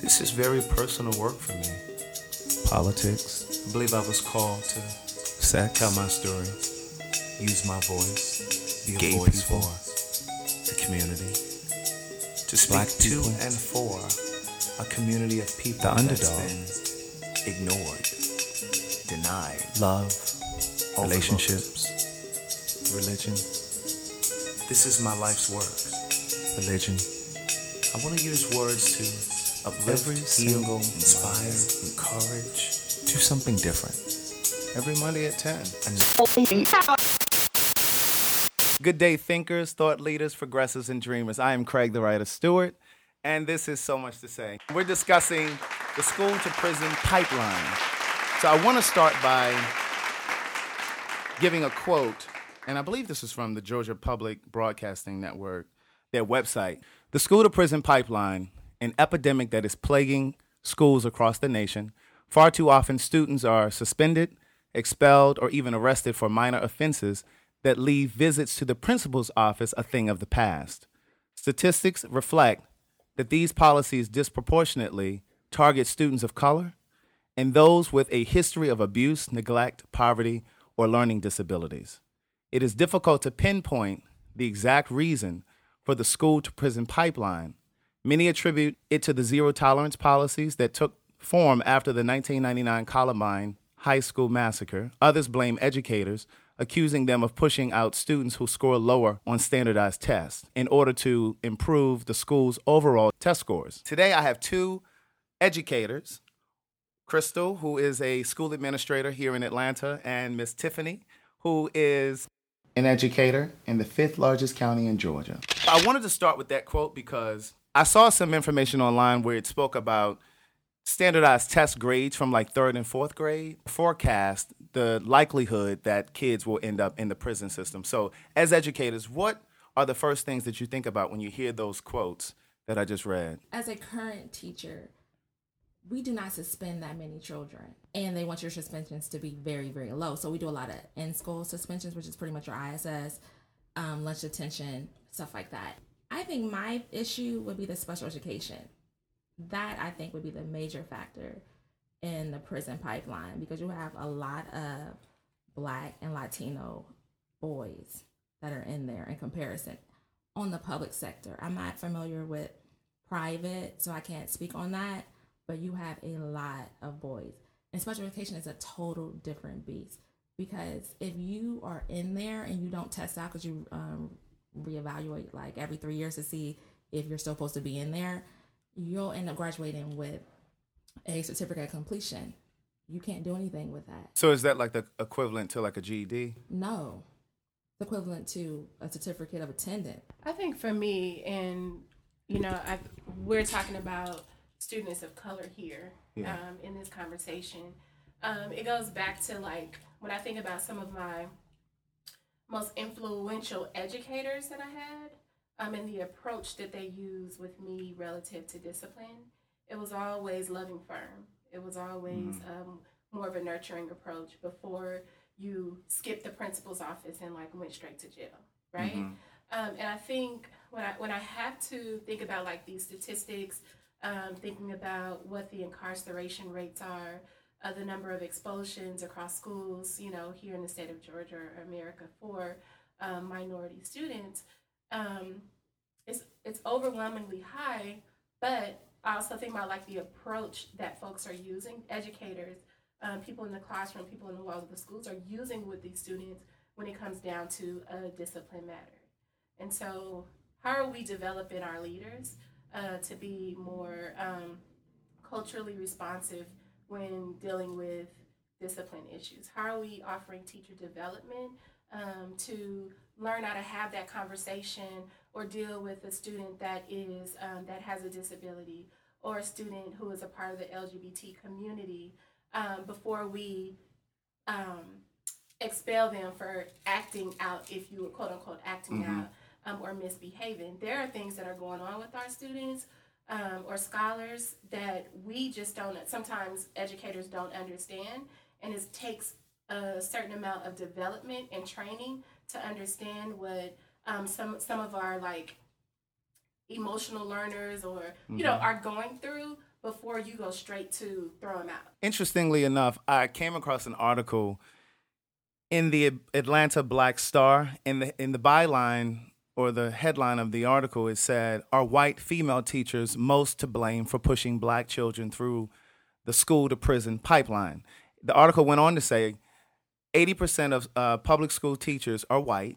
This is very personal work for me. Politics. I believe I was called to Sex. tell my story, use my voice, be a Gay voice people. for the community, to speak Black to people. and for a community of people The that's underdog. been ignored, denied, Love. overlooked. Relationships. Religion. This is my life's work. Religion. I want to use words to uplift, Every heal, single inspire, Monday. encourage. Do something different. Every Monday at 10. Good day, thinkers, thought leaders, progressives, and dreamers. I am Craig the Writer Stewart, and this is So Much to Say. We're discussing the school to prison pipeline. So I want to start by giving a quote, and I believe this is from the Georgia Public Broadcasting Network, their website. The school to prison pipeline, an epidemic that is plaguing schools across the nation. Far too often, students are suspended, expelled, or even arrested for minor offenses that leave visits to the principal's office a thing of the past. Statistics reflect that these policies disproportionately target students of color and those with a history of abuse, neglect, poverty, or learning disabilities. It is difficult to pinpoint the exact reason for the school to prison pipeline. Many attribute it to the zero tolerance policies that took form after the 1999 Columbine High School massacre. Others blame educators, accusing them of pushing out students who score lower on standardized tests in order to improve the school's overall test scores. Today, I have two educators Crystal, who is a school administrator here in Atlanta, and Miss Tiffany, who is an educator in the fifth largest county in Georgia. I wanted to start with that quote because I saw some information online where it spoke about standardized test grades from like third and fourth grade forecast the likelihood that kids will end up in the prison system. So, as educators, what are the first things that you think about when you hear those quotes that I just read? as a current teacher, we do not suspend that many children, and they want your suspensions to be very, very low. So we do a lot of in-school suspensions, which is pretty much your ISS, um, lunch detention, stuff like that. I think my issue would be the special education. That I think would be the major factor in the prison pipeline because you have a lot of black and Latino boys that are in there in comparison on the public sector. I'm not familiar with private, so I can't speak on that, but you have a lot of boys. And special education is a total different beast because if you are in there and you don't test out because you um, reevaluate like every three years to see if you're still supposed to be in there, you'll end up graduating with a certificate of completion. You can't do anything with that. So, is that like the equivalent to like a GED? No, it's equivalent to a certificate of attendance. I think for me, and you know, I we're talking about students of color here Yeah. um, in this conversation. Um, it goes back to like when I think about some of my most influential educators that I had, um, and the approach that they use with me relative to discipline. It was always loving firm. It was always um, more of a nurturing approach before you skipped the principal's office and like went straight to jail, right? Um, and I think when I when I have to think about like these statistics, um, thinking about what the incarceration rates are, uh, the number of expulsions across schools, you know, here in the state of Georgia or America for um, minority students, um, it's it's overwhelmingly high. But I also think about like the approach that folks are using, educators, um, people in the classroom, people in the walls of the schools are using with these students when it comes down to a discipline matter. And so, how are we developing our leaders uh, to be more um, culturally responsive when dealing with discipline issues? How are we offering teacher development um, to learn how to have that conversation or deal with a student that is um, that has a disability or a student who is a part of the LGBT community um, before we um, expel them for acting out, if you were quote unquote acting out um, or misbehaving. There are things that are going on with our students um, or scholars that we just don't, sometimes educators don't understand. And it takes a certain amount of development and training to understand what um, some, some of our like emotional learners or, you know, are going through before you go straight to throw them out. Interestingly enough, I came across an article in the Atlanta Black Star. In the in the byline or the headline of the article, it said, "Are white female teachers most to blame for pushing black children through the school to prison pipeline?" The article went on to say, "80% of uh, public school teachers are white.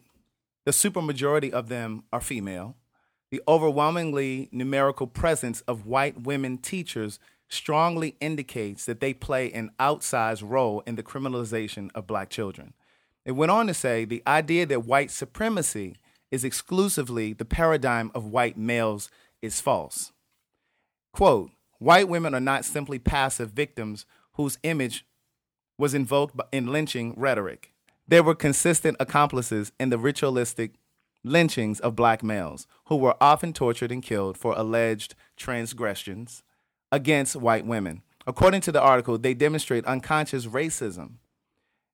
The supermajority of them are female." The overwhelmingly numerical presence of white women teachers strongly indicates that they play an outsized role in the criminalization of black children. It went on to say the idea that white supremacy is exclusively the paradigm of white males is false. Quote, white women are not simply passive victims whose image was invoked in lynching rhetoric. They were consistent accomplices in the ritualistic lynchings of black males who were often tortured and killed for alleged transgressions against white women. According to the article, they demonstrate unconscious racism.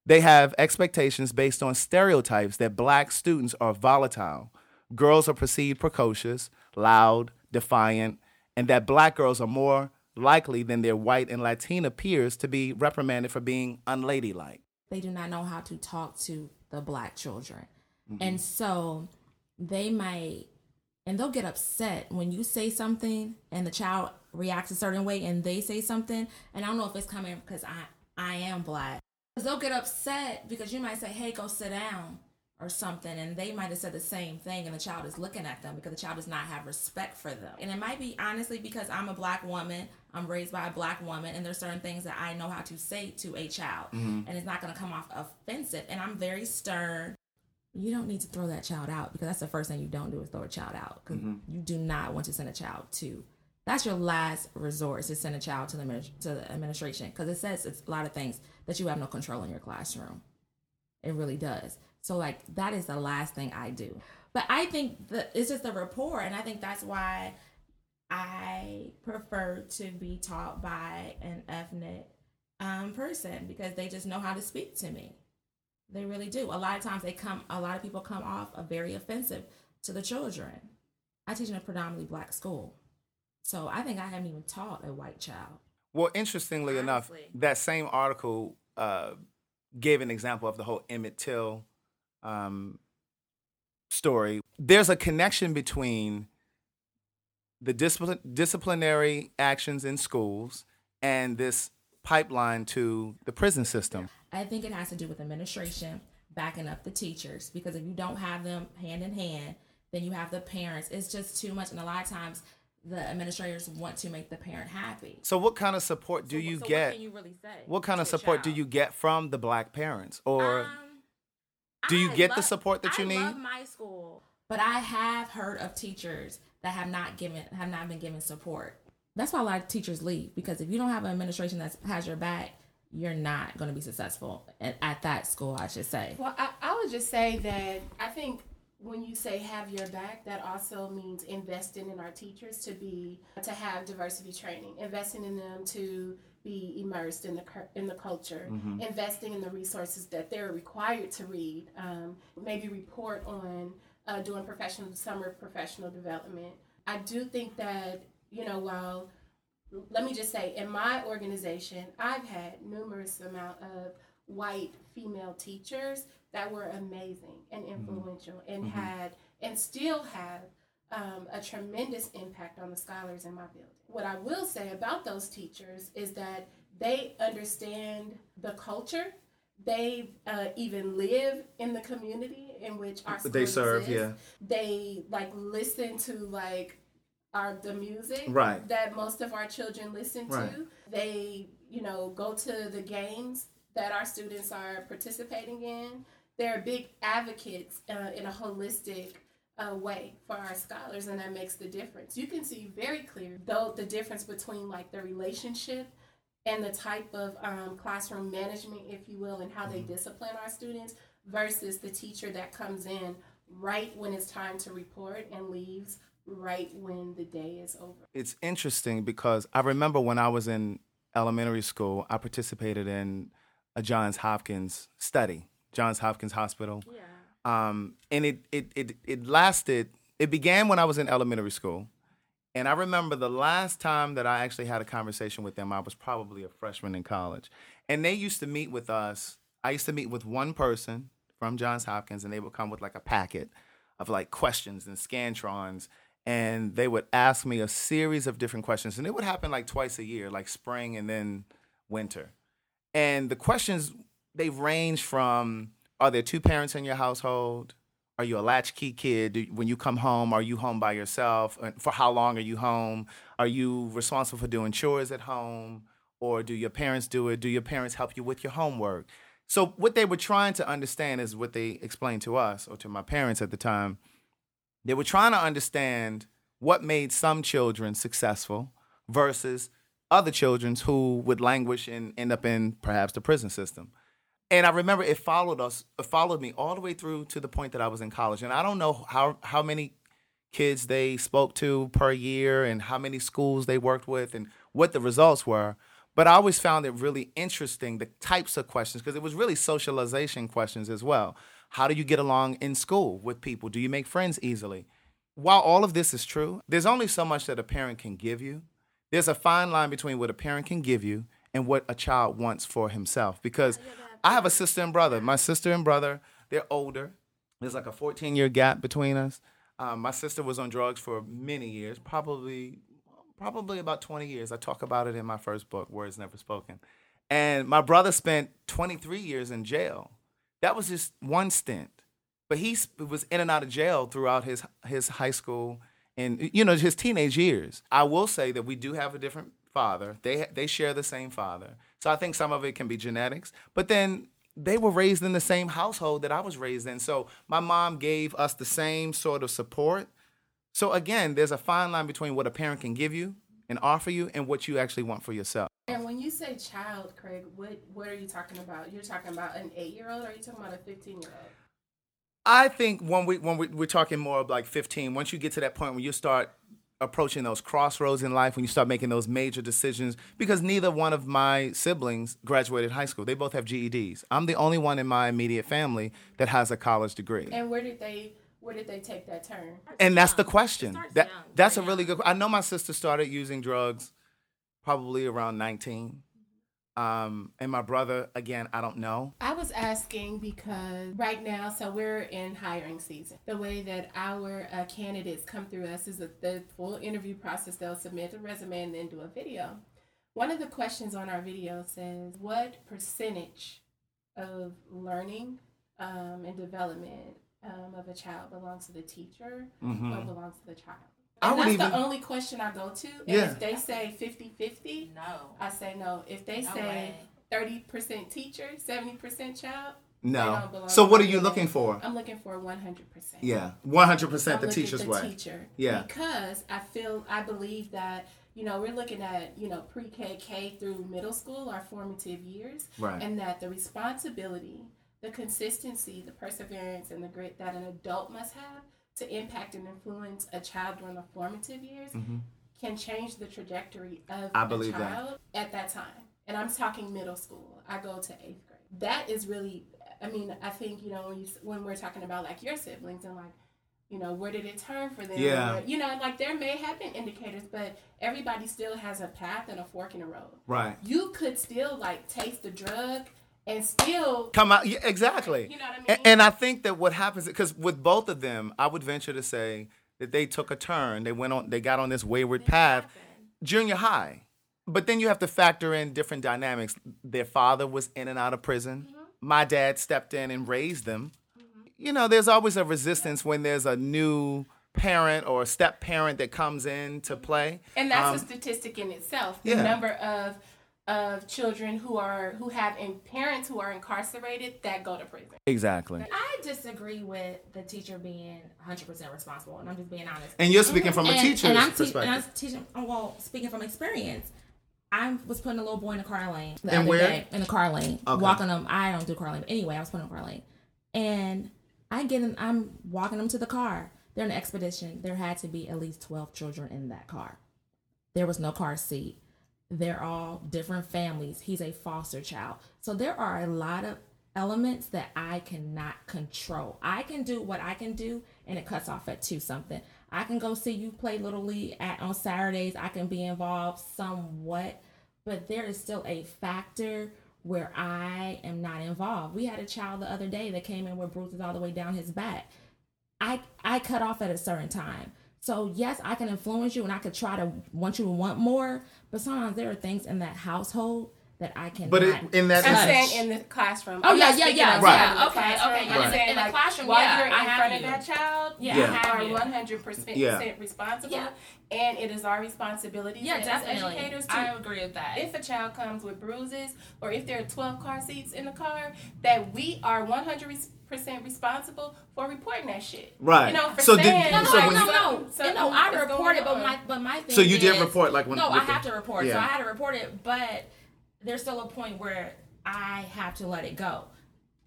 They have expectations based on stereotypes that black students are volatile, girls are perceived precocious, loud, defiant, and that black girls are more likely than their white and Latina peers to be reprimanded for being unladylike. They do not know how to talk to the black children. Mm-hmm. And so they might and they'll get upset when you say something and the child reacts a certain way and they say something and i don't know if it's coming because i i am black they'll get upset because you might say hey go sit down or something and they might have said the same thing and the child is looking at them because the child does not have respect for them and it might be honestly because i'm a black woman i'm raised by a black woman and there's certain things that i know how to say to a child mm-hmm. and it's not going to come off offensive and i'm very stern you don't need to throw that child out because that's the first thing you don't do is throw a child out because mm-hmm. you do not want to send a child to that's your last resort to send a child to the to the administration because it says it's a lot of things that you have no control in your classroom it really does so like that is the last thing i do but i think that it's just the rapport and i think that's why i prefer to be taught by an ethnic um, person because they just know how to speak to me they really do. A lot of times they come, a lot of people come off a very offensive to the children. I teach in a predominantly black school. So I think I haven't even taught a white child. Well, interestingly Honestly. enough, that same article uh, gave an example of the whole Emmett Till um, story. There's a connection between the discipline, disciplinary actions in schools and this pipeline to the prison system. I think it has to do with administration backing up the teachers because if you don't have them hand in hand, then you have the parents. It's just too much, and a lot of times the administrators want to make the parent happy. So, what kind of support do so, you so get? What can you really say? What kind of support do you get from the black parents, or um, do you I get love, the support that you I need? I love my school, but I have heard of teachers that have not given have not been given support. That's why a lot of teachers leave because if you don't have an administration that has your back, you're not going to be successful at, at, that school, I should say. Well, I, I would just say that I think when you say have your back, that also means investing in our teachers to be to have diversity training, investing in them to be immersed in the in the culture, mm-hmm. investing in the resources that they're required to read, um, maybe report on uh, doing professional summer professional development. I do think that you know while let me just say, in my organization, I've had numerous amount of white female teachers that were amazing and mm-hmm. influential and mm-hmm. had and still have um, a tremendous impact on the scholars in my building. What I will say about those teachers is that they understand the culture. They uh, even live in the community in which our they serve. Exists. Yeah, they like listen to like are the music right. that most of our children listen right. to. They, you know, go to the games that our students are participating in. They're big advocates uh, in a holistic uh, way for our scholars, and that makes the difference. You can see very clear though the difference between like the relationship and the type of um, classroom management, if you will, and how they mm-hmm. discipline our students versus the teacher that comes in right when it's time to report and leaves right when the day is over. It's interesting because I remember when I was in elementary school, I participated in a Johns Hopkins study, Johns Hopkins Hospital. Yeah. Um, and it, it, it, it lasted, it began when I was in elementary school. And I remember the last time that I actually had a conversation with them, I was probably a freshman in college. And they used to meet with us. I used to meet with one person from Johns Hopkins, and they would come with like a packet of like questions and scantrons. And they would ask me a series of different questions. And it would happen like twice a year, like spring and then winter. And the questions, they range from Are there two parents in your household? Are you a latchkey kid? Do, when you come home, are you home by yourself? For how long are you home? Are you responsible for doing chores at home? Or do your parents do it? Do your parents help you with your homework? So, what they were trying to understand is what they explained to us or to my parents at the time. They were trying to understand what made some children successful versus other children who would languish and end up in perhaps the prison system. And I remember it followed us, it followed me all the way through to the point that I was in college. And I don't know how how many kids they spoke to per year and how many schools they worked with and what the results were. But I always found it really interesting the types of questions because it was really socialization questions as well. How do you get along in school with people? Do you make friends easily? While all of this is true, there's only so much that a parent can give you. There's a fine line between what a parent can give you and what a child wants for himself. Because I have a sister and brother. My sister and brother, they're older. There's like a 14 year gap between us. Um, my sister was on drugs for many years, probably probably about 20 years. I talk about it in my first book, Words Never Spoken. And my brother spent 23 years in jail. That was just one stint. But he was in and out of jail throughout his his high school and you know his teenage years. I will say that we do have a different father. They they share the same father. So I think some of it can be genetics. But then they were raised in the same household that I was raised in. So my mom gave us the same sort of support. So again, there's a fine line between what a parent can give you and offer you and what you actually want for yourself. And when you say child, Craig, what what are you talking about? You're talking about an eight year old, or are you talking about a fifteen year old? I think when we when we, we're talking more of like 15, once you get to that point where you start approaching those crossroads in life, when you start making those major decisions, because neither one of my siblings graduated high school. They both have GEDs. I'm the only one in my immediate family that has a college degree. And where did they where did they take that turn? And that's the question. That that's a really good. I know my sister started using drugs probably around 19. Um, and my brother, again, I don't know. I was asking because right now, so we're in hiring season. The way that our uh, candidates come through us is that the full interview process. They'll submit a resume and then do a video. One of the questions on our video says, "What percentage of learning um, and development um, of a child belongs to the teacher or belongs to the child?" I And would that's even- the only question I go to. And Yeah. if they say 50-50, No. I say no. If they No say way. thirty percent teacher, seventy percent child, No. So what are you looking for? I'm looking for one hundred percent. Yeah, 100% I'm the looking teacher's the way. Teacher. Yeah. Because I feel I believe that you know we're looking at you know pre-K, K through middle school, our formative years, Right. and that the responsibility, the consistency, the perseverance, and the grit that an adult must have to impact and influence a child during the formative years can change the trajectory of Mm-hmm. I believe that. child at that time. And I'm talking middle school. I go to eighth grade. That is really. I mean, I think you know when you when we're talking about like your siblings and like you know where did it turn for them Yeah. You know like there may have been indicators but everybody still has a path and a fork in the road Right. you could still like taste the drug and still Come out. Yeah, exactly. You know what I mean? And, I think that what happens because with both of them, I would venture to say that they took a turn. They went on. They got on this wayward path. Junior high. But then you have to factor in different dynamics. Their father was in and out of prison. Mm-hmm. My dad stepped in and raised them. You know, there's always a resistance when there's a new parent or a step parent that comes in to play. and that's Um, a statistic in itself the yeah. number of of children who are who have in parents who are incarcerated that go to prison Exactly. I disagree with the teacher being 100% responsible, and I'm just being honest. And you're speaking from a and, teacher's and I'm te- perspective. and I'm teaching. oh, Well, speaking from experience, I was putting a little boy in a car lane the And other where? day. In a car lane, Okay. walking him. I don't do car lane, but anyway, I was putting him in a car lane, and I get in. I'm walking him to the car. They're in an expedition. There had to be at least 12 children in that car. There was no car seat. They're all different families. He's a foster child. So there are a lot of elements that I cannot control. I can do what I can do and it cuts off at two something. I can go see you play little league at on Saturdays. I can be involved somewhat, but there is still a factor where I am not involved. We had a child the other day that came in with bruises all the way down his back. I I cut off at a certain time. So yes, I can influence you and I could try to want you to want more, but sometimes there are things in that household that I can. But it, in that I'm saying in the classroom. Oh, I'm yeah, yeah, yeah, Right. in the yeah, okay, classroom. okay, yeah. I'm saying In the like classroom, while yeah, you're in have front you. of that child, Yeah, you are 100 percent responsible, Yeah. and it is our responsibility Yeah, as definitely. educators to I agree with that. if a child comes with bruises or if there are 12 car seats in the car, that we are 100% responsible for reporting that shit. Right. You know, for So did- No, no, So no, no, you- no. something You know, I reported, but my but my thing. So you did is- report, like, when- No, with I the- have to report. So. I had to report it, but there's still a point where I have to let it go.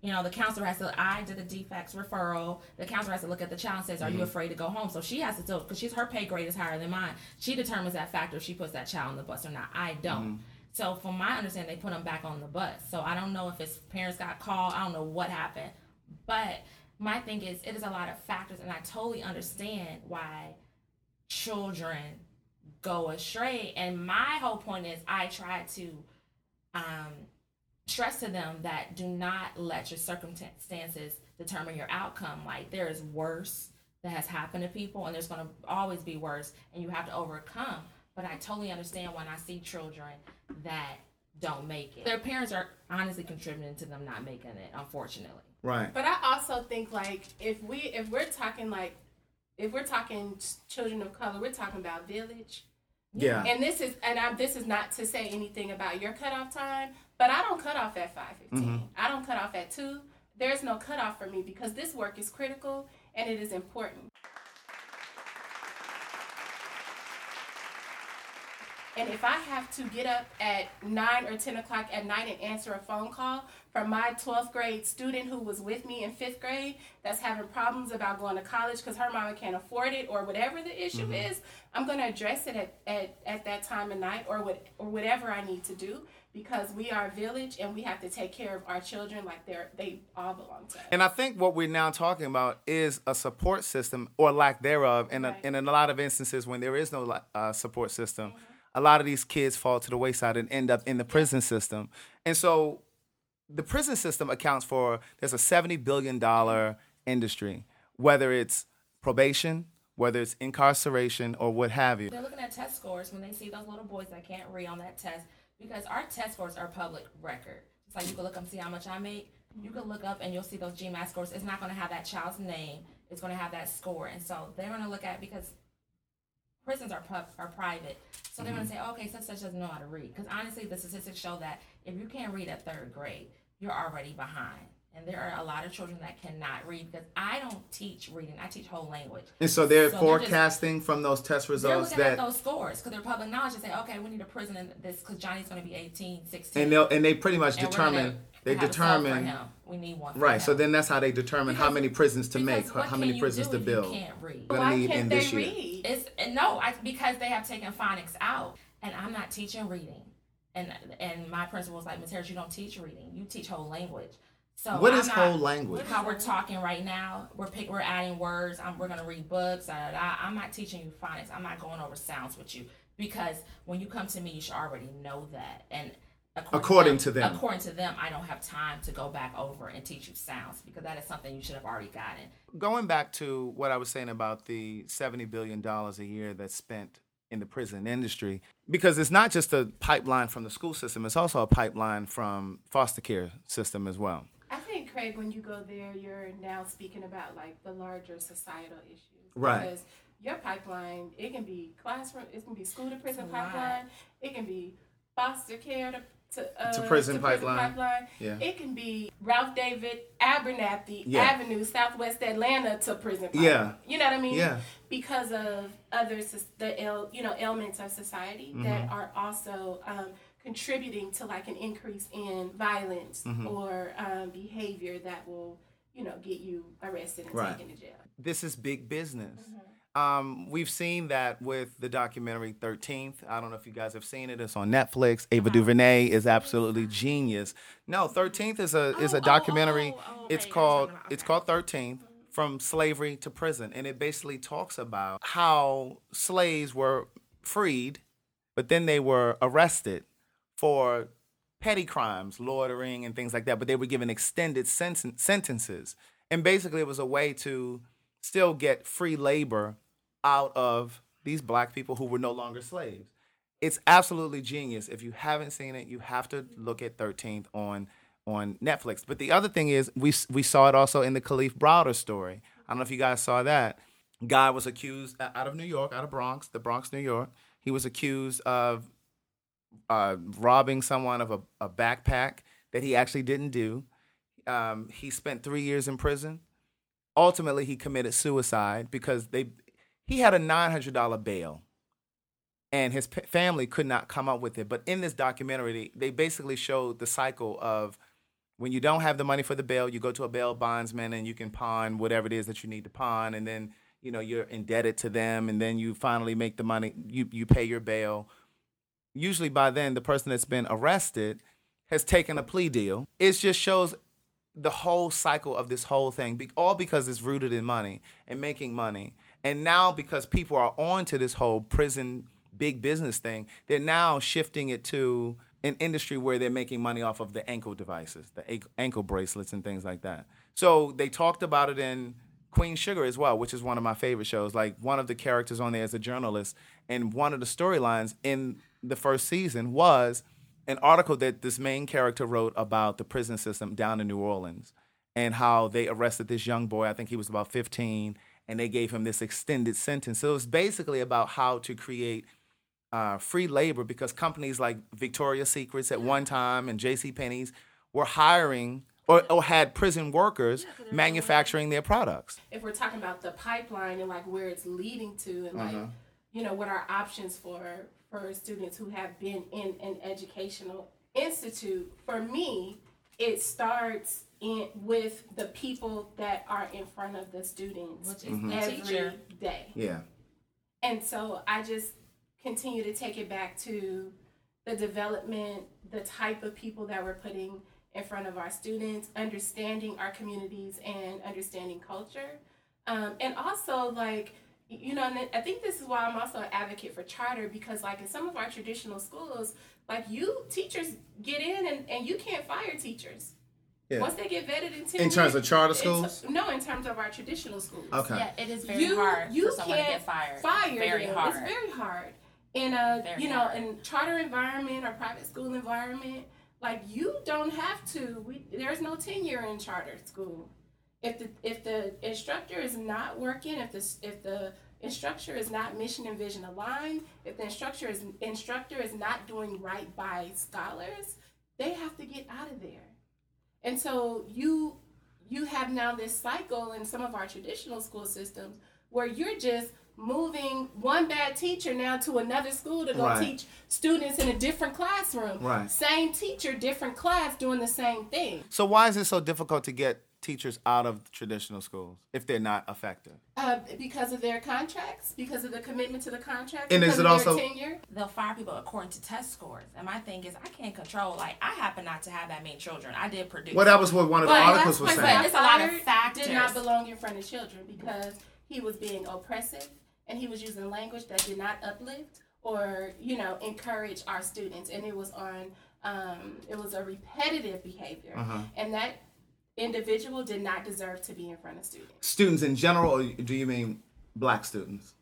You know, the counselor has to. I did a DFCS referral. The counselor has to look at the child and says, "Are Mm-hmm. you afraid to go home?" So she has to still because she's her pay grade is higher than mine. She determines that factor if she puts that child on the bus or not. I don't. Mm-hmm. So from my understanding, they put them back on the bus. So I don't know if his parents got called. I don't know what happened, but my thing is, it is a lot of factors, and I totally understand why children go astray. And my whole point is, I try to um, stress to them that do not let your circumstances determine your outcome. Like there is worse that has happened to people, and there's going to always be worse, and you have to overcome. But I totally understand when I see children that don't make it. Their parents are honestly contributing to them not making it, unfortunately. Right. But I also think like if we if we're talking like if we're talking children of color, we're talking about village. Yeah. And this is and I, this is not to say anything about your cutoff time, but I don't cut off at five mm-hmm. I don't cut off at two. There's no cutoff for me because this work is critical and it is important. And if I have to get up at nine or ten o'clock at night and answer a phone call from my 12th grade student who was with me in fifth grade that's having problems about going to college because her mama can't afford it or whatever the issue is, I'm going to address it at, at, at that time of night or what or whatever I need to do because we are a village and we have to take care of our children like they're they all belong to us. And I think what we're now talking about is a support system or lack thereof. And, a, and in a lot of instances, when there is no uh, support system, a lot of these kids fall to the wayside and end up in the prison system. And so the prison system accounts for there's a $70 billion industry, whether it's probation, whether it's incarceration, or what have you. They're looking at test scores when they see those little boys that can't read on that test because our test scores are public record. It's like you can look up and see how much I make. You can look up and you'll see those GMAT scores. It's not going to have that child's name. It's going to have that score, and so they're going to look at because prisons are pub, are private, so they're going to say, okay, such such doesn't know how to read. Because honestly, the statistics show that if you can't read at third grade, you're already behind. And there are a lot of children that cannot read because I don't teach reading. I teach whole language. And so they're So they're just- forecasting from those test results that, those scores because they're public knowledge and say, okay, we need a prison in this because Johnny's going to be 18, 16. and they and they pretty much and determine gonna they have a for determine him. We need one. For right. him. So then that's how they determine how many prisons to make, how, what how can many prisons to build. You can't read. Gonna Why need in can't they this year. read? It's no, I, because they have taken phonics out, and I'm not teaching reading. And and my principal was like, Miss Harris, you don't teach reading. You teach whole language. So What I'm is not- whole language? How we're talking right now, we're pick, we're adding words. I'm, we're gonna read books. Da, da, da. I'm not teaching you phonics. I'm not going over sounds with you because when you come to me, you should already know that. And According to them. according to them, I don't have time to go back over and teach you sounds because that is something you should have already gotten. Going back to what I was saying about the seventy billion dollars a year that's spent in the prison industry, because it's not just a pipeline from the school system; it's also a pipeline from foster care system as well. I think Craig, when you go there, you're now speaking about like the larger societal issues. Right. Because your pipeline, it can be classroom, it can be school to prison It's a lot. pipeline, it can be foster care to to, uh, To prison pipeline. pipeline. Yeah. It can be Ralph David Abernathy Yeah. Avenue, Southwest Atlanta to prison pipeline. Yeah. You know what I mean? Yeah. Because of other the el- you know elements of society Mm-hmm. that are also um, contributing to like an increase in violence Mm-hmm. or um, behavior that will you know get you arrested and Right. taken to jail. This is big business. Um, we've seen that with the documentary 13th. I don't know if you guys have seen it. It's on Netflix. Ava DuVernay is absolutely genius. No, 13th is a is Oh, a oh, documentary. oh, oh, It's okay, called gotcha. it's called 13th from slavery to prison, and it basically talks about how slaves were freed, but then they were arrested for petty crimes, loitering, and things like that. But they were given extended sen- sentences, and basically it was a way to still get free labor out of these black people who were no longer slaves. It's absolutely genius. If you haven't seen it, you have to look at 13th on on Netflix. But the other thing is, we we saw it also in the Kalief Browder story. I don't know if you guys saw that. Guy was accused uh, out of New York, out of Bronx, the Bronx, New York. He was accused of uh, robbing someone of a, a, backpack that he actually didn't do. Um, he spent three years in prison. Ultimately, he committed suicide because they he had a nine hundred dollar bail, and his p- family could not come up with it. But in this documentary, they basically showed the cycle of when you don't have the money for the bail, you go to a bail bondsman and you can pawn whatever it is that you need to pawn, and then you know you're indebted to them, and then you finally make the money, you you pay your bail. Usually by then, the person that's been arrested has taken a plea deal. It just shows the whole cycle of this whole thing, all because it's rooted in money and making money. And now because people are on to this whole prison big business thing, they're now shifting it to an industry where they're making money off of the ankle devices, the ankle bracelets and things like that. So they talked about it in Queen Sugar as well, which is one of my favorite shows. Like one of the characters on there is a journalist, and one of the storylines in the first season was an article that this main character wrote about the prison system down in New Orleans and how they arrested this young boy. I think he was about 15, and they gave him this extended sentence. So it was basically about how to create uh, free labor because companies like Victoria's Secrets at one time and J.C. Penney's were hiring or, or had prison workers yeah, manufacturing their products. If we're talking about the pipeline and like where it's leading to and like uh-huh. you know what are options for for students who have been in an educational institute, for me, it starts in with the people that are in front of the students Which is mm-hmm. every teacher. day. Yeah. And so I just continue to take it back to the development, the type of people that we're putting in front of our students, understanding our communities and understanding culture. Um, and also, like, you know, and I think this is why I'm also an advocate for charter because, like, in some of our traditional schools, like, you teachers get in and, and you can't fire teachers. Yeah. Once they get vetted in in terms of charter schools, no, in terms of our traditional schools. Okay. Yeah, it is very you, hard you for someone to get fired. Fire very them. hard. It's very hard in a uh, Very you know hard. in charter environment or private school environment like you don't have to we there's no tenure in charter school if the if the instructor is not working if the if the instructor is not mission and vision aligned if the instructor is instructor is not doing right by scholars they have to get out of there and so you you have now this cycle in some of our traditional school systems where you're just moving one bad teacher now to another school to go right. teach students in a different classroom. Right. Same teacher, different class, doing the same thing. So why is it so difficult to get teachers out of traditional schools if they're not effective? Uh, because of their contracts, because of the commitment to the contract, and is it also tenure. They'll fire people according to test scores. And my thing is, I can't control. Like I happen not to have that many children. I did produce. Well, that was what one of the but articles was saying. It's a lot of factors. Did not belong in front of children because he was being oppressive and he was using language that did not uplift or you know encourage our students and it was on um, it was a repetitive behavior uh-huh. and that individual did not deserve to be in front of students students in general or do you mean black students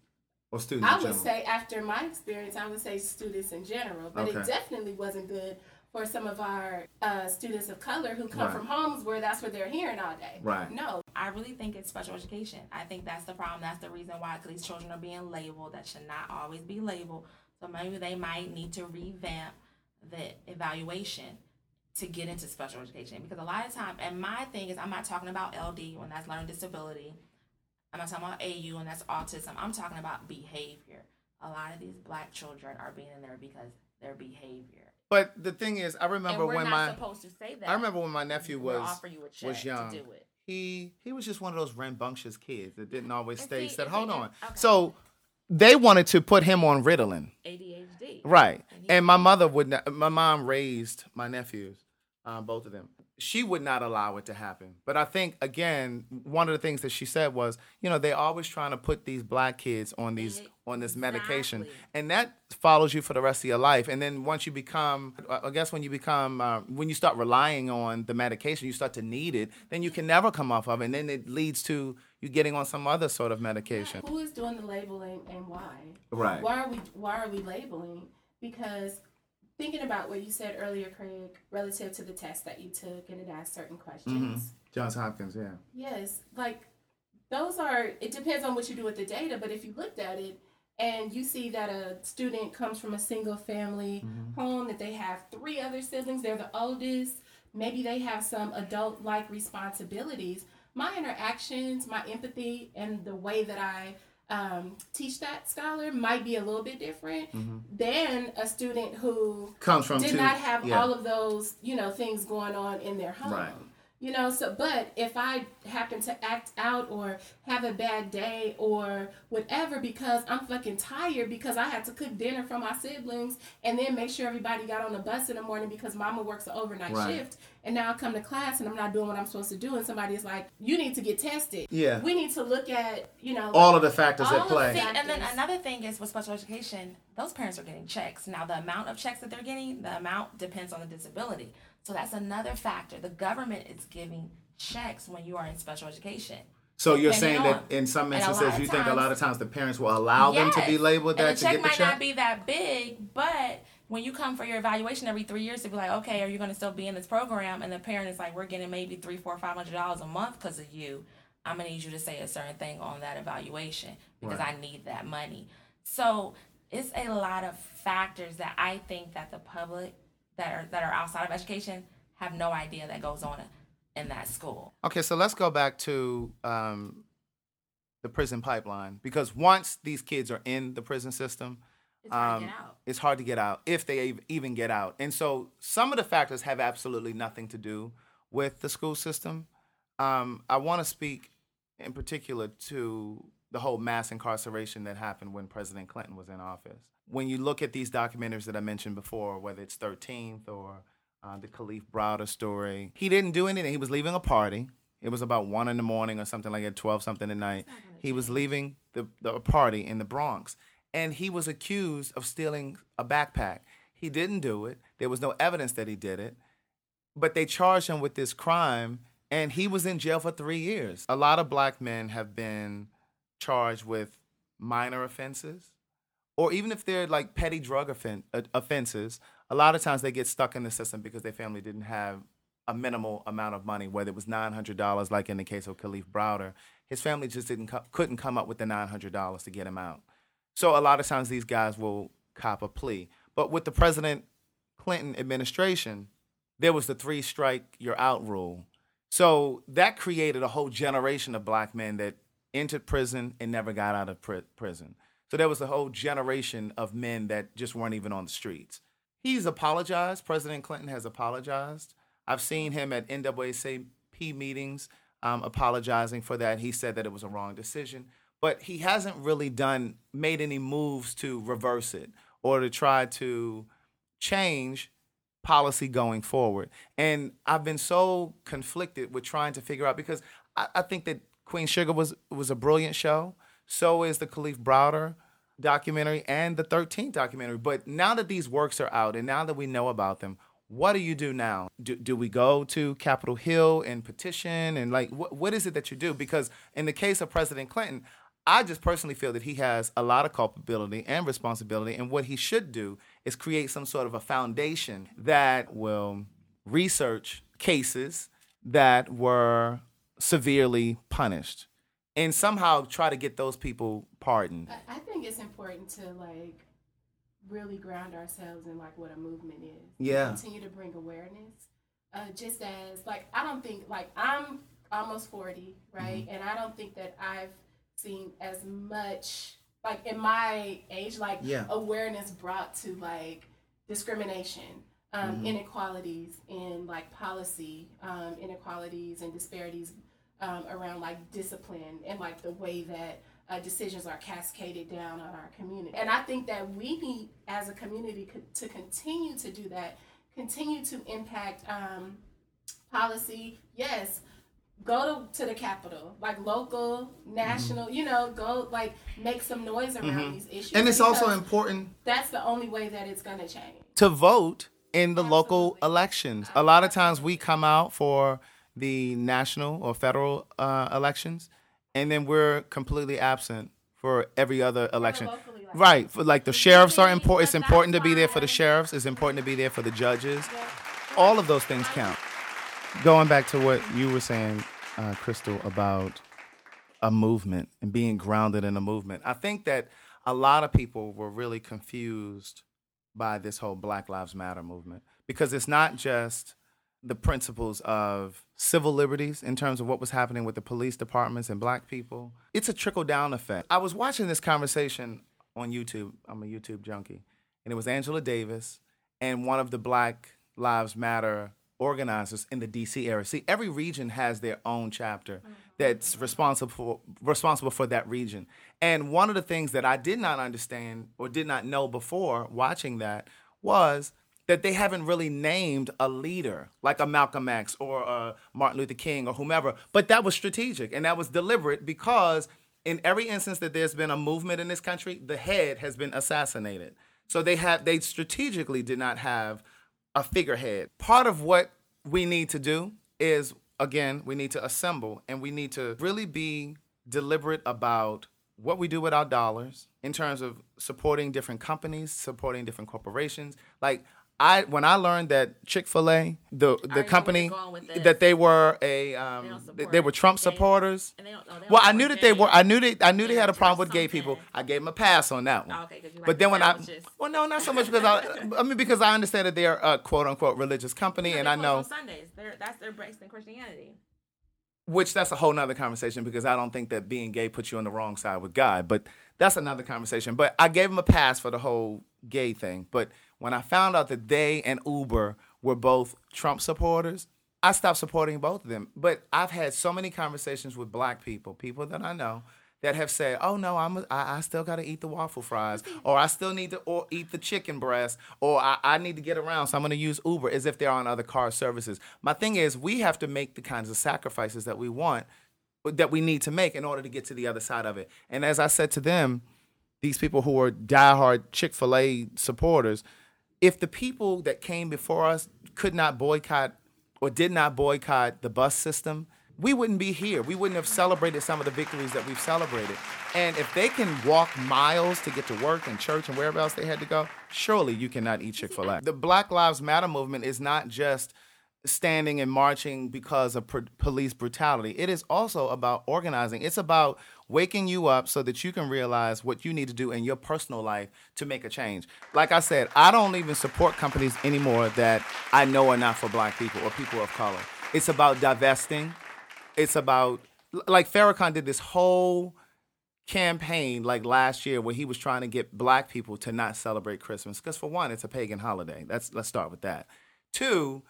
or students i would say after my experience i would say students in general but okay. it definitely wasn't good for some of our uh, students of color who come right. from homes where that's what they're hearing all day. Right. No. I really think it's special education. I think that's the problem. That's the reason why these children are being labeled. That should not always be labeled. So maybe they might need to revamp the evaluation to get into special education because a lot of time and my thing is I'm not talking about LD when that's learning disability. I'm not talking about AU and that's autism. I'm talking about behavior. A lot of these black children are being in there because their behavior but the thing is, I remember when my supposed to say that. I remember when my nephew was was young. He he was just one of those rambunctious kids that didn't always stay. said, "Hold on." Okay. So they wanted to put him on Ritalin. ADHD. Right. And, and my mother would not, my mom raised my nephews, uh, both of them. she would not allow it to happen. But I think again, one of the things that she said was, you know, they're always trying to put these black kids on these on this medication, Exactly. and that follows you for the rest of your life. And then once you become, I guess, when you become, uh, when you start relying on the medication, you start to need it. Then you can never come off of it, and then it leads to you getting on some other sort of medication. Who is doing the labeling and why? Right. Why are we why are we labeling? Because thinking about what you said earlier, Craig, relative to the test that you took and it asked certain questions. Mm-hmm. Johns Hopkins, yeah. Yes, like those are. It depends on what you do with the data, but if you looked at it and you see that a student comes from a single family mm-hmm. home, that they have three other siblings, they're the oldest, maybe they have some adult like responsibilities. My interactions, my empathy, and the way that I um, teach that scholar might be a little bit different than a student who Comes from did two- not have yeah. all of those, you know, things going on in their home. Right. You know, so but if I happen to act out or have a bad day or whatever because I'm fucking tired because I had to cook dinner for my siblings and then make sure everybody got on the bus in the morning because mama works an overnight Right. shift and now I come to class and I'm not doing what I'm supposed to do and somebody is like, You need to get tested. Yeah. We need to look at, you know, All of the factors All at of play. the- See, and then another thing is with special education, those parents are getting checks. Now, the amount of checks that they're getting, the amount depends on the disability. So that's another factor. The government is giving checks when you are in special education. So you're saying that in some And instances, you think a lot of times the parents will allow them to be labeled and that the to check get the might check? Might not be that big, but when you come for your evaluation every three years to be like, okay, are you going to still be in this program? And the parent is like, we're getting maybe three, four, five hundred dollars a month because of you. I'm gonna need you to say a certain thing on that evaluation because I need that money. So it's a lot of factors that I think that the public that are that are outside of education have no idea that goes on in that school. Okay, so let's go back to um, the prison pipeline because once these kids are in the prison system, It's hard to um, get out. it's hard to get out if they even get out. And so some of the factors have absolutely nothing to do with the school system. Um, I want to speak in particular to the whole mass incarceration that happened when President Clinton was in office. When you look at these documentaries that I mentioned before, whether it's 13th or uh, the Kalief Browder story, he didn't do anything. He was leaving a party. It was about one in the morning or something like that, 12 something at night. He was leaving the, the party in the Bronx and he was accused of stealing a backpack. He didn't do it. There was no evidence that he did it, but they charged him with this crime, and he was in jail for three years. A lot of black men have been charged with minor offenses, or even if they're like petty drug offen- uh, offenses. A lot of times they get stuck in the system because their family didn't have a minimal amount of money, whether it was nine hundred dollars, like in the case of Kalief Browder. His family just didn't co- couldn't come up with the nine hundred dollars to get him out. So a lot of times these guys will cop a plea. But with the President Clinton administration, there was the three strike you're out rule. So that created a whole generation of black men that entered prison and never got out of pri- prison. So there was a whole generation of men that just weren't even on the streets. He's apologized. President Clinton has apologized. I've seen him at NAACP meetings um, apologizing for that. He said that it was a wrong decision, but he hasn't really done made any moves to reverse it or to try to change policy going forward. And I've been so conflicted with trying to figure out because I, I think that Queen Sugar was was a brilliant show. So is the Kalief Browder documentary and the 13th documentary. But now that these works are out and now that we know about them, what do you do now? Do, do we go to Capitol Hill and petition and like what what is it that you do? Because in the case of President Clinton, I just personally feel that he has a lot of culpability and responsibility, and what he should do is create some sort of a foundation that will research cases that were severely punished and somehow try to get those people pardoned. I, think it's important to like really ground ourselves in like what a movement is. Yeah. Continue to bring awareness. Uh, just as like I don't think like I'm almost forty, right? Mm-hmm. And I don't think that I've seen as much like in my age like Yeah. awareness brought to like discrimination. Um, Mm-hmm. inequalities in like policy, um, inequalities and disparities um, around like discipline and like the way that uh, decisions are cascaded down on our community. And I think that we need, as a community, co- to continue to do that, continue to impact um, policy, yes, go to, to the capital, like local, national, you know, go like make some noise around these issues. Mm-hmm. And it's also important that's the only way that it's gonna change. to vote in the local elections. A lot of times we come out for the national or federal uh, elections, and then we're completely absent for every other election. locally, like- Right, for like the sheriffs are important. It's important to be there for the sheriffs. It's important to be there for the judges. All of those things count. Going back to what you were saying, uh, Crystal, about a movement and being grounded in a movement. I think that a lot of people were really confused by this whole Black Lives Matter movement because it's not just the principles of civil liberties in terms of what was happening with the police departments and black people. It's a trickle down effect. I was watching this conversation on YouTube. I'm a YouTube junkie. And it was Angela Davis and one of the Black Lives Matter organizers in the DC area. See, every region has their own chapter mm-hmm. that's responsible for, responsible for that region. And one of the things that I did not understand or did not know before watching that was that they haven't really named a leader like a Malcolm X or a Martin Luther King or whomever. But that was strategic and that was deliberate because in every instance that there's been a movement in this country, the head has been assassinated. So they had they strategically did not have a figurehead. Part of what we need to do is again, we need to assemble and we need to really be deliberate about what we do with our dollars in terms of supporting different companies, supporting different corporations. Like I when I learned that Chick-fil-A, the the where company you're going with this. that they were a um, they, they were Trump gay- supporters. and they don't- no, they well, I knew that they were. I knew they. I knew they Yeah, had a problem with gay people. I gave them a pass on that one. Oh, okay, you like but then the when I, well, no, not so much because I, I mean because I understand that they are a quote unquote religious company, and I know Sundays. They're, that's their breaks in Christianity. which that's a whole nother conversation because I don't think that being gay puts you on the wrong side with God, but that's another conversation. But I gave them a pass for the whole gay thing. But when I found out that they and Uber were both Trump supporters, I stopped supporting both of them. But I've had so many conversations with black people, people that I know, that have said, "Oh no, I'm a, I, I still got to eat the waffle fries, or I still need to or eat the chicken breast, or I, I need to get around, so I'm going to use Uber as if they're on other car services." My thing is, we have to make the kinds of sacrifices that we want, that we need to make in order to get to the other side of it. And as I said to them, these people who are diehard Chick Fil A supporters, if the people that came before us could not boycott or did not boycott the bus system, we wouldn't be here. We wouldn't have celebrated some of the victories that we've celebrated. And if they can walk miles to get to work and church and wherever else they had to go, surely you cannot eat Chick fil A. The Black Lives Matter movement is not just standing and marching because of police brutality. It is also about organizing. It's about waking you up so that you can realize what you need to do in your personal life to make a change. Like I said, I don't even support companies anymore that I know are not for black people or people of color. It's about divesting. It's about like Farrakhan did this whole campaign like last year where he was trying to get black people to not celebrate Christmas because for one, it's a pagan holiday. That's let's start with that. Two,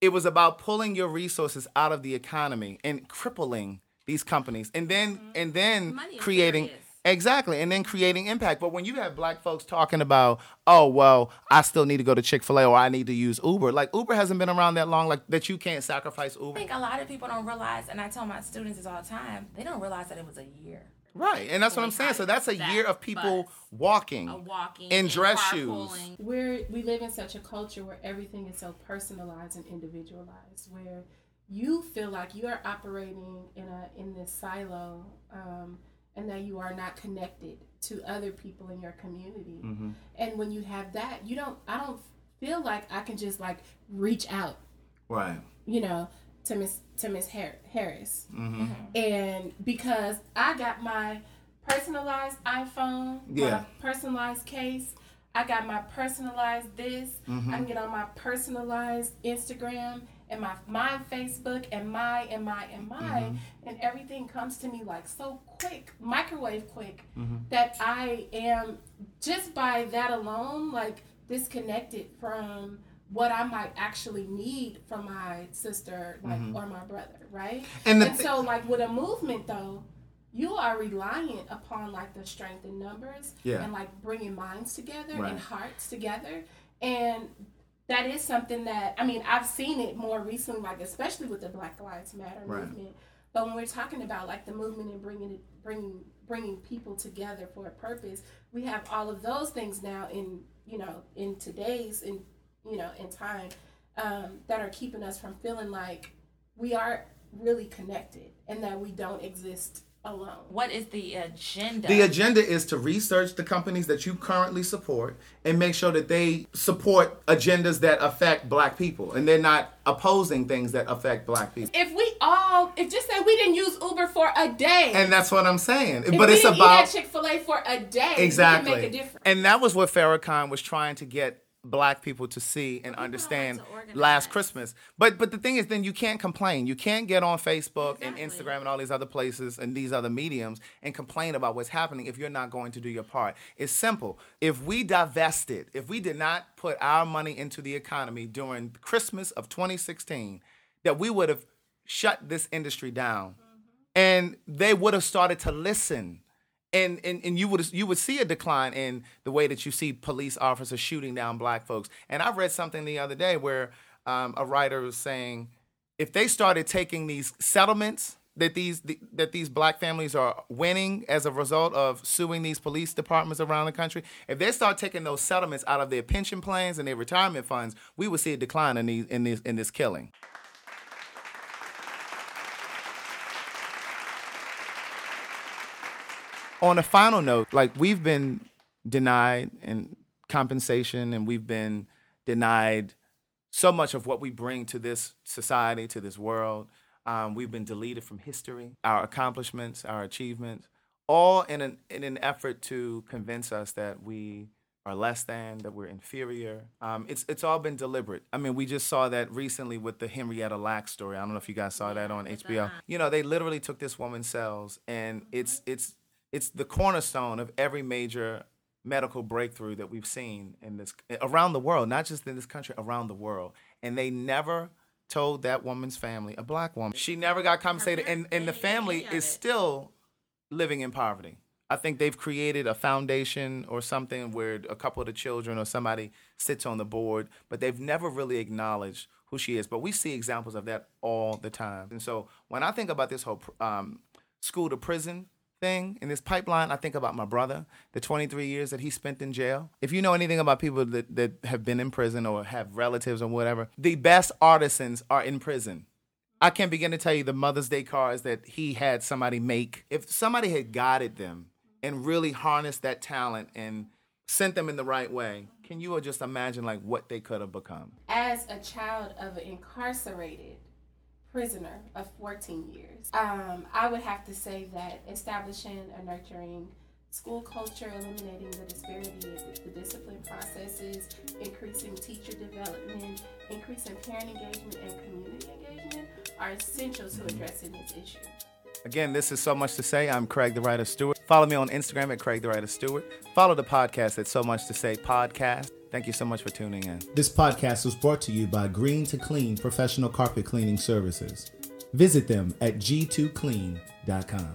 it was about pulling your resources out of the economy and crippling these companies and then mm-hmm. and then Money creating serious. exactly and then creating impact but when you have black folks talking about oh well i still need to go to chick-fil-a or i need to use uber like uber hasn't been around that long like that you can't sacrifice Uber. I think a lot of people don't realize, and I tell my students this all the time, they don't realize that it was a year. right and that's what i'm saying so that's a That year of people bus. walking walking in dress shoes carpooling. We're we live in such a culture where everything is so personalized and individualized, where you feel like you are operating in a in this silo, um, and that you are not connected to other people in your community. And when you have that, you don't. I don't feel like I can just like reach out right you know, to Miss to Miss Har- Harris, Mm-hmm. and because I got my personalized iPhone, Yeah. my personalized case, I got my personalized this. Mm-hmm. I can get on my personalized Instagram and my my Facebook and my and my and my, Mm-hmm. and everything comes to me like so quick, microwave quick, Mm-hmm. that I am just by that alone like disconnected from what I might actually need from my sister, like or my brother, right? Mm-hmm. And and thi- so, like with a movement, though, you are reliant upon like the strength in numbers Yeah. and like bringing minds together Right. and hearts together. And that is something that I mean I've seen it more recently, like especially with the Black Lives Matter Right. movement. But when we're talking about like the movement and bringing it, bringing bringing people together for a purpose, we have all of those things now in you know in today's in you know in time um, that are keeping us from feeling like we are really connected and that we don't exist alone. What is the agenda? The agenda is to research the companies that you currently support and make sure that they support agendas that affect black people and they're not opposing things that affect black people. If we all, if just say we didn't use Uber for a day, And that's what I'm saying. if but it's about Chick Fil A for a day, exactly. we can make a difference. And that was what Farrakhan was trying to get black people to see and understand last Christmas. But but the thing is then you can't complain. You can't get on Facebook and Instagram and all these other places and these other mediums and complain about what's happening if you're not going to do your part. It's simple. If we divested, if we did not put our money into the economy during Christmas of 2016, that we would have shut this industry down. And they would have started to listen and and, and you would you would see a decline in the way that you see police officers shooting down black folks. And I read something the other day where um, a writer was saying if they started taking these settlements that these that these black families are winning as a result of suing these police departments around the country, if they start taking those settlements out of their pension plans and their retirement funds, we would see a decline in these in this in this killing. On a final note, like we've been denied and compensation and we've been denied so much of what we bring to this society, to this world. Um, we've been deleted from history, our accomplishments, our achievements, all in an in an effort to convince us that we are less than, that we're inferior. Um, it's it's all been deliberate. I mean, we just saw that recently with the Henrietta Lacks story. I don't know if you guys saw that on HBO. You know, they literally took this woman's cells, and it's it's it's the cornerstone of every major medical breakthrough that we've seen in this around the world, not just in this country, around the world. And they never told that woman's family, a black woman, she never got compensated, and and the family is still living in poverty. I think they've created a foundation or something where a couple of the children or somebody sits on the board, but they've never really acknowledged who she is. But we see examples of that all the time. And so when I think about this whole um, school to prison thing in this pipeline, I think about my brother, the 23 years that he spent in jail. If you know anything about people that, that have been in prison or have relatives or whatever, the best artisans are in prison. I can't begin to tell you the Mother's Day cards that he had somebody make. If somebody had guided them and really harnessed that talent and sent them in the right way, can you just imagine like what they could have become? as a child of an incarcerated prisoner of 14 years, um, I would have to say that establishing a nurturing school culture, eliminating the disparity in the discipline processes, increasing teacher development, increasing parent engagement and community engagement are essential to addressing this issue. Again, this is so much to say. I'm Craig the Writer Stewart. Follow me on Instagram at Craig the Writer Stewart. Follow the podcast at So Much to Say Podcast. Thank you so much for tuning in. This podcast was brought to you by Green to Clean Professional Carpet Cleaning Services. Visit them at g2clean.com.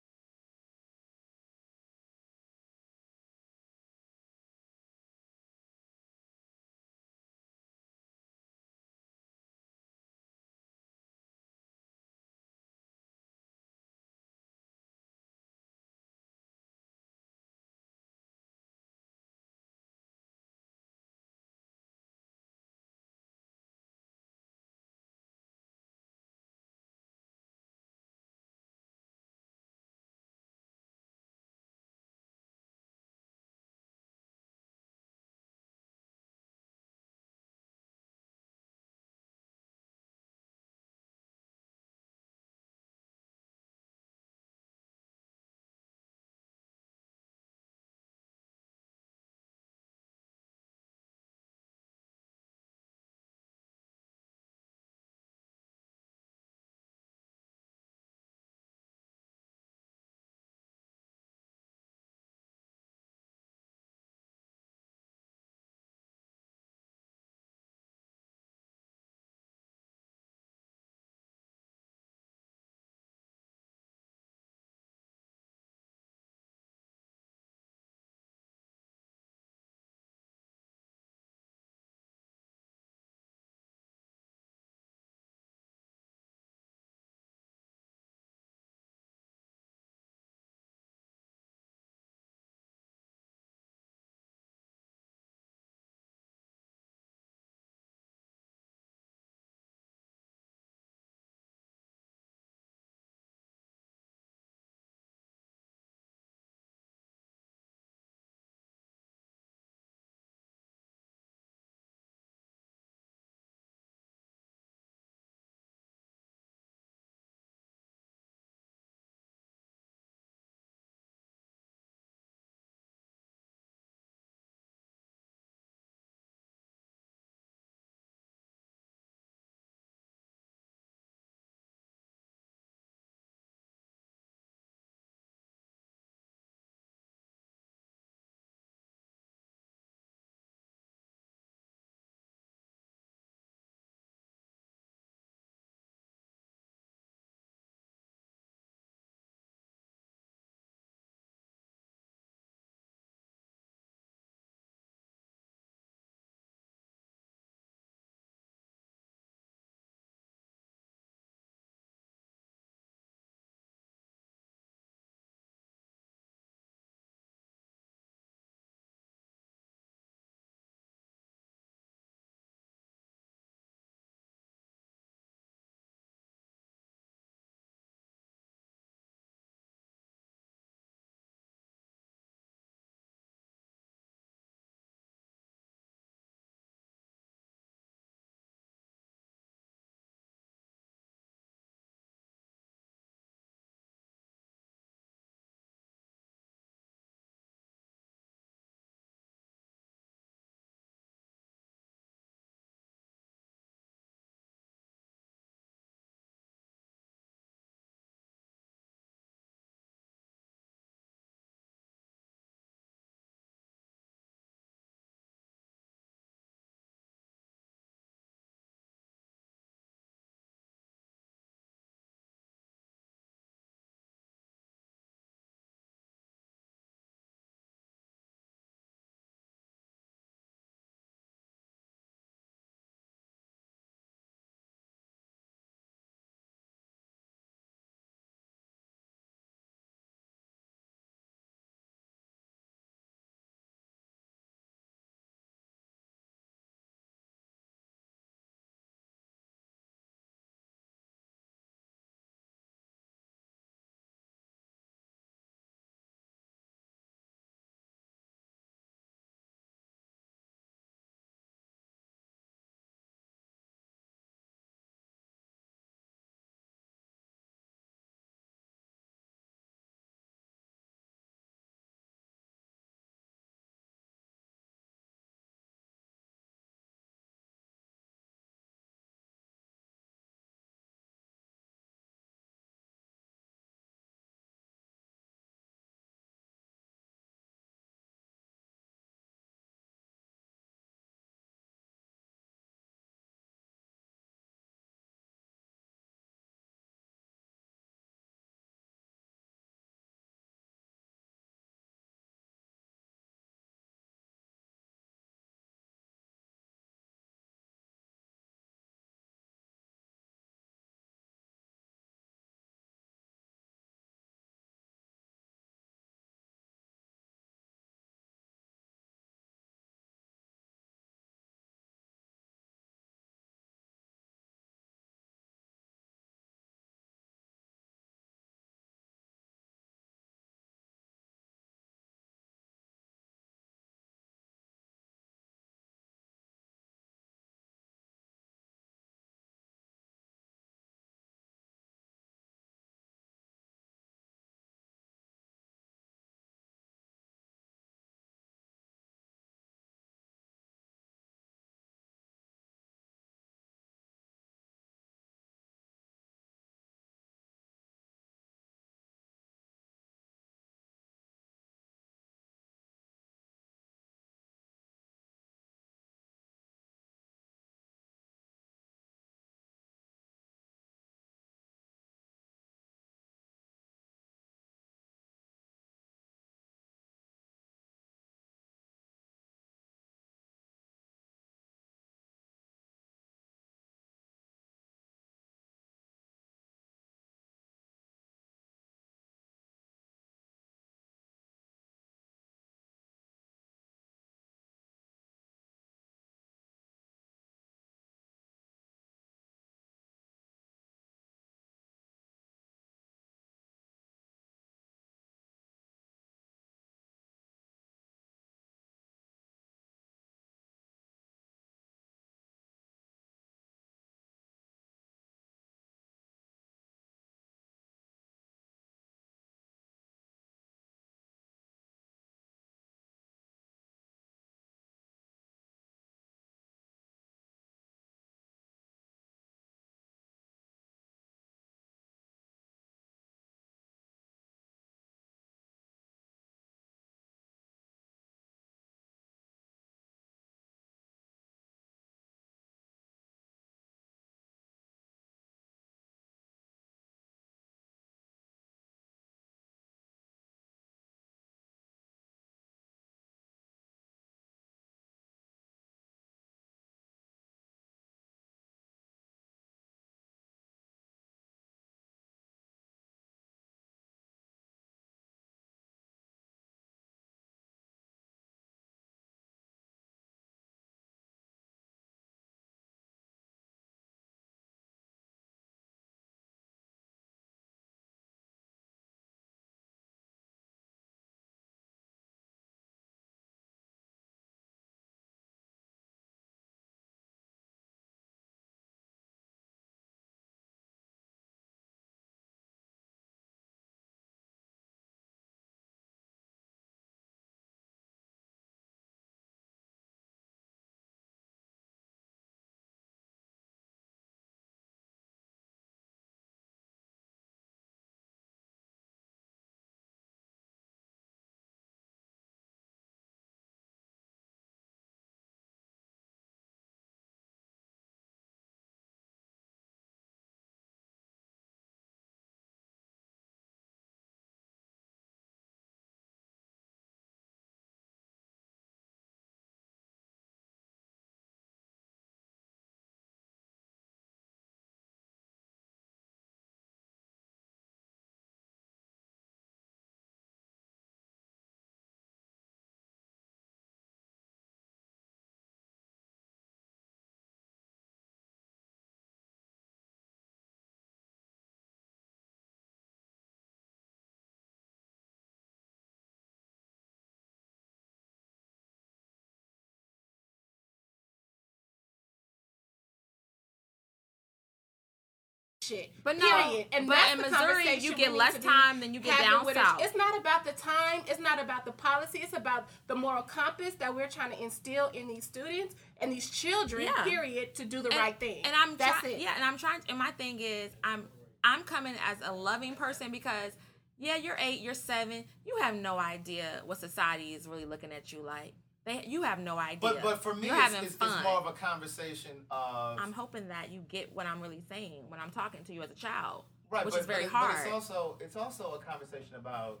shit. But no, period. And but in Missouri, you get less time than you get down south. It's not about the time. It's not about the policy. It's about the moral compass that we're trying to instill in these students and these children. Yeah. Period. To do the and, right thing. And I'm that's trying, it. yeah, and I'm trying. And my thing is, I'm I'm coming as a loving person because, yeah, you're eight, you're seven, you have no idea what society is really looking at you like. They, you have no idea. But but for me, it's, it's, it's more of a conversation of I'm hoping that you get what I'm really saying when I'm talking to you as a child, right, which but, is very but, hard. But it's also it's also a conversation about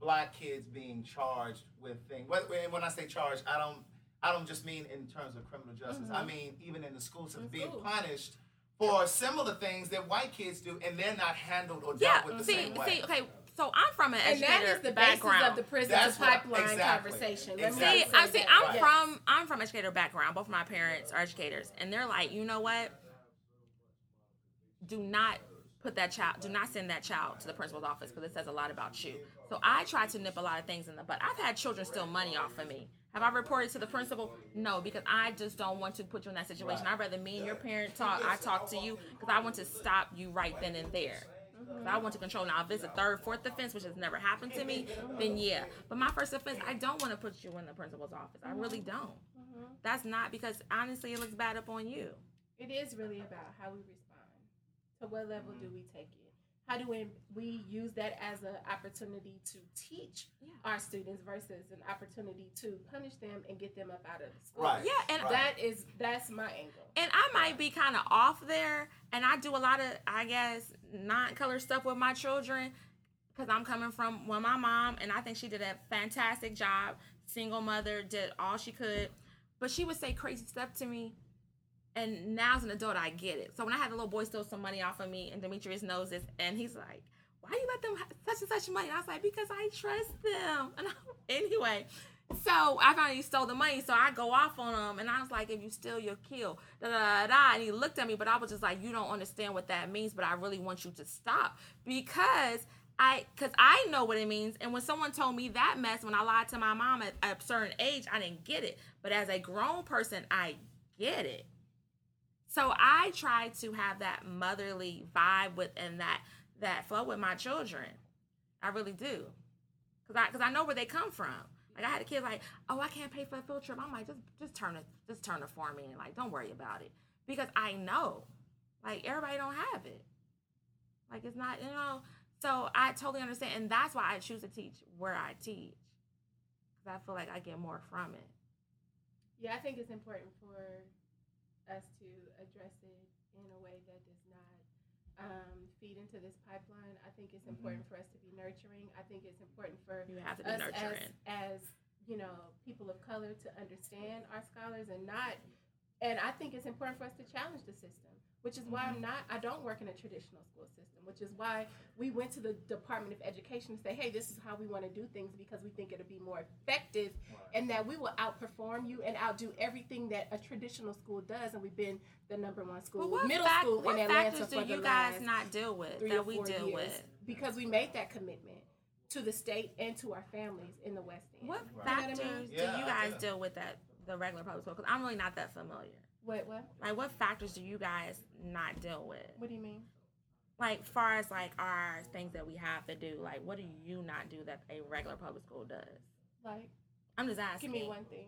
black kids being charged with things. When, when I say charged, I don't I don't just mean in terms of criminal justice. I mm-hmm. mean even in the school system being school. punished for similar things that white kids do, and they're not handled or yeah, dealt with the see, same way. see, okay, so I'm from an and that educator is the background. basis of the prison That's to what- pipeline exactly. conversation. Let Exactly. See, I see. I'm Yes. from I'm from educator background. Both of my parents are educators, and they're like, you know what? Do not put that child. Do not send that child to the principal's office because it says a lot about you. So I try to nip a lot of things in the butt. I've had children steal money off of me. Have I reported to the principal? No, because I just don't want to put you in that situation. I'd rather me and your parent talk. I talk to you because I want to stop you right then and there. I want to control. Now, if it's a third, fourth offense, which has never happened to me, then yeah. But my first offense, I don't want to put you in the principal's office. I mm-hmm. really don't. Mm-hmm. That's not because honestly, it looks bad up on you. It is really about how we respond. To what level do mm-hmm. we take it? How do we, we use that as an opportunity to teach our students versus an opportunity to punish them and get them up out of the school? Right. Yeah, and Right. That is that's my angle. and I might be kind of off there, and I do a lot of, I guess, non-color stuff with my children because I'm coming from well, my mom, and I think she did a fantastic job. Single mother, did all she could, but she would say crazy stuff to me. And now as an adult, I get it. So when I had the little boy steal some money off of me, and Demetrius knows this, and he's like, "Why you let them have such and such money?" And I was like, "Because I trust them." And I, anyway, so I finally stole the money. So I go off on him, and I was like, "If you steal, you'll kill." Da da da. And he looked at me, but I was just like, "You don't understand what that means." But I really want you to stop because I, because I know what it means. And when someone told me that mess, when I lied to my mom at a certain age, I didn't get it. But as a grown person, I get it. So I try to have that motherly vibe with and that that flow with my children. I really do, cause I cause I know where they come from. Like I had a kid like, oh, I can't pay for a field trip. I'm like, just just turn it, just turn it for me, and like, don't worry about it, because I know, like everybody don't have it. Like it's not, you know. So I totally understand, and that's why I choose to teach where I teach, cause I feel like I get more from it. Yeah, I think it's important for us to address it in a way that does not um, feed into this pipeline. I think it's important for us to be nurturing. I think it's important for You have to us nurturing. as, as you know people of color to understand our scholars and not. And I think it's important for us to challenge the system, which is why I'm mm-hmm. not. I don't work in a traditional school system, which is why we went to the Department of Education to say, "Hey, this is how we want to do things because we think it'll be more effective, and that we will outperform you and outdo everything that a traditional school does." And we've been the number one school, But what, middle fac- school what in Atlanta factors for do the you guys last not deal with three that or we four deal years with? because we made that commitment to the state and to our families in the West End. What You know what I factors mean? do Yeah, you guys get it. deal with that the regular public school? Because I'm really not that familiar. What? What? Like, what factors do you guys not deal with? What do you mean? Like, far as like our things that we have to do, like, what do you not do that a regular public school does? Like, I'm just asking. give me one thing.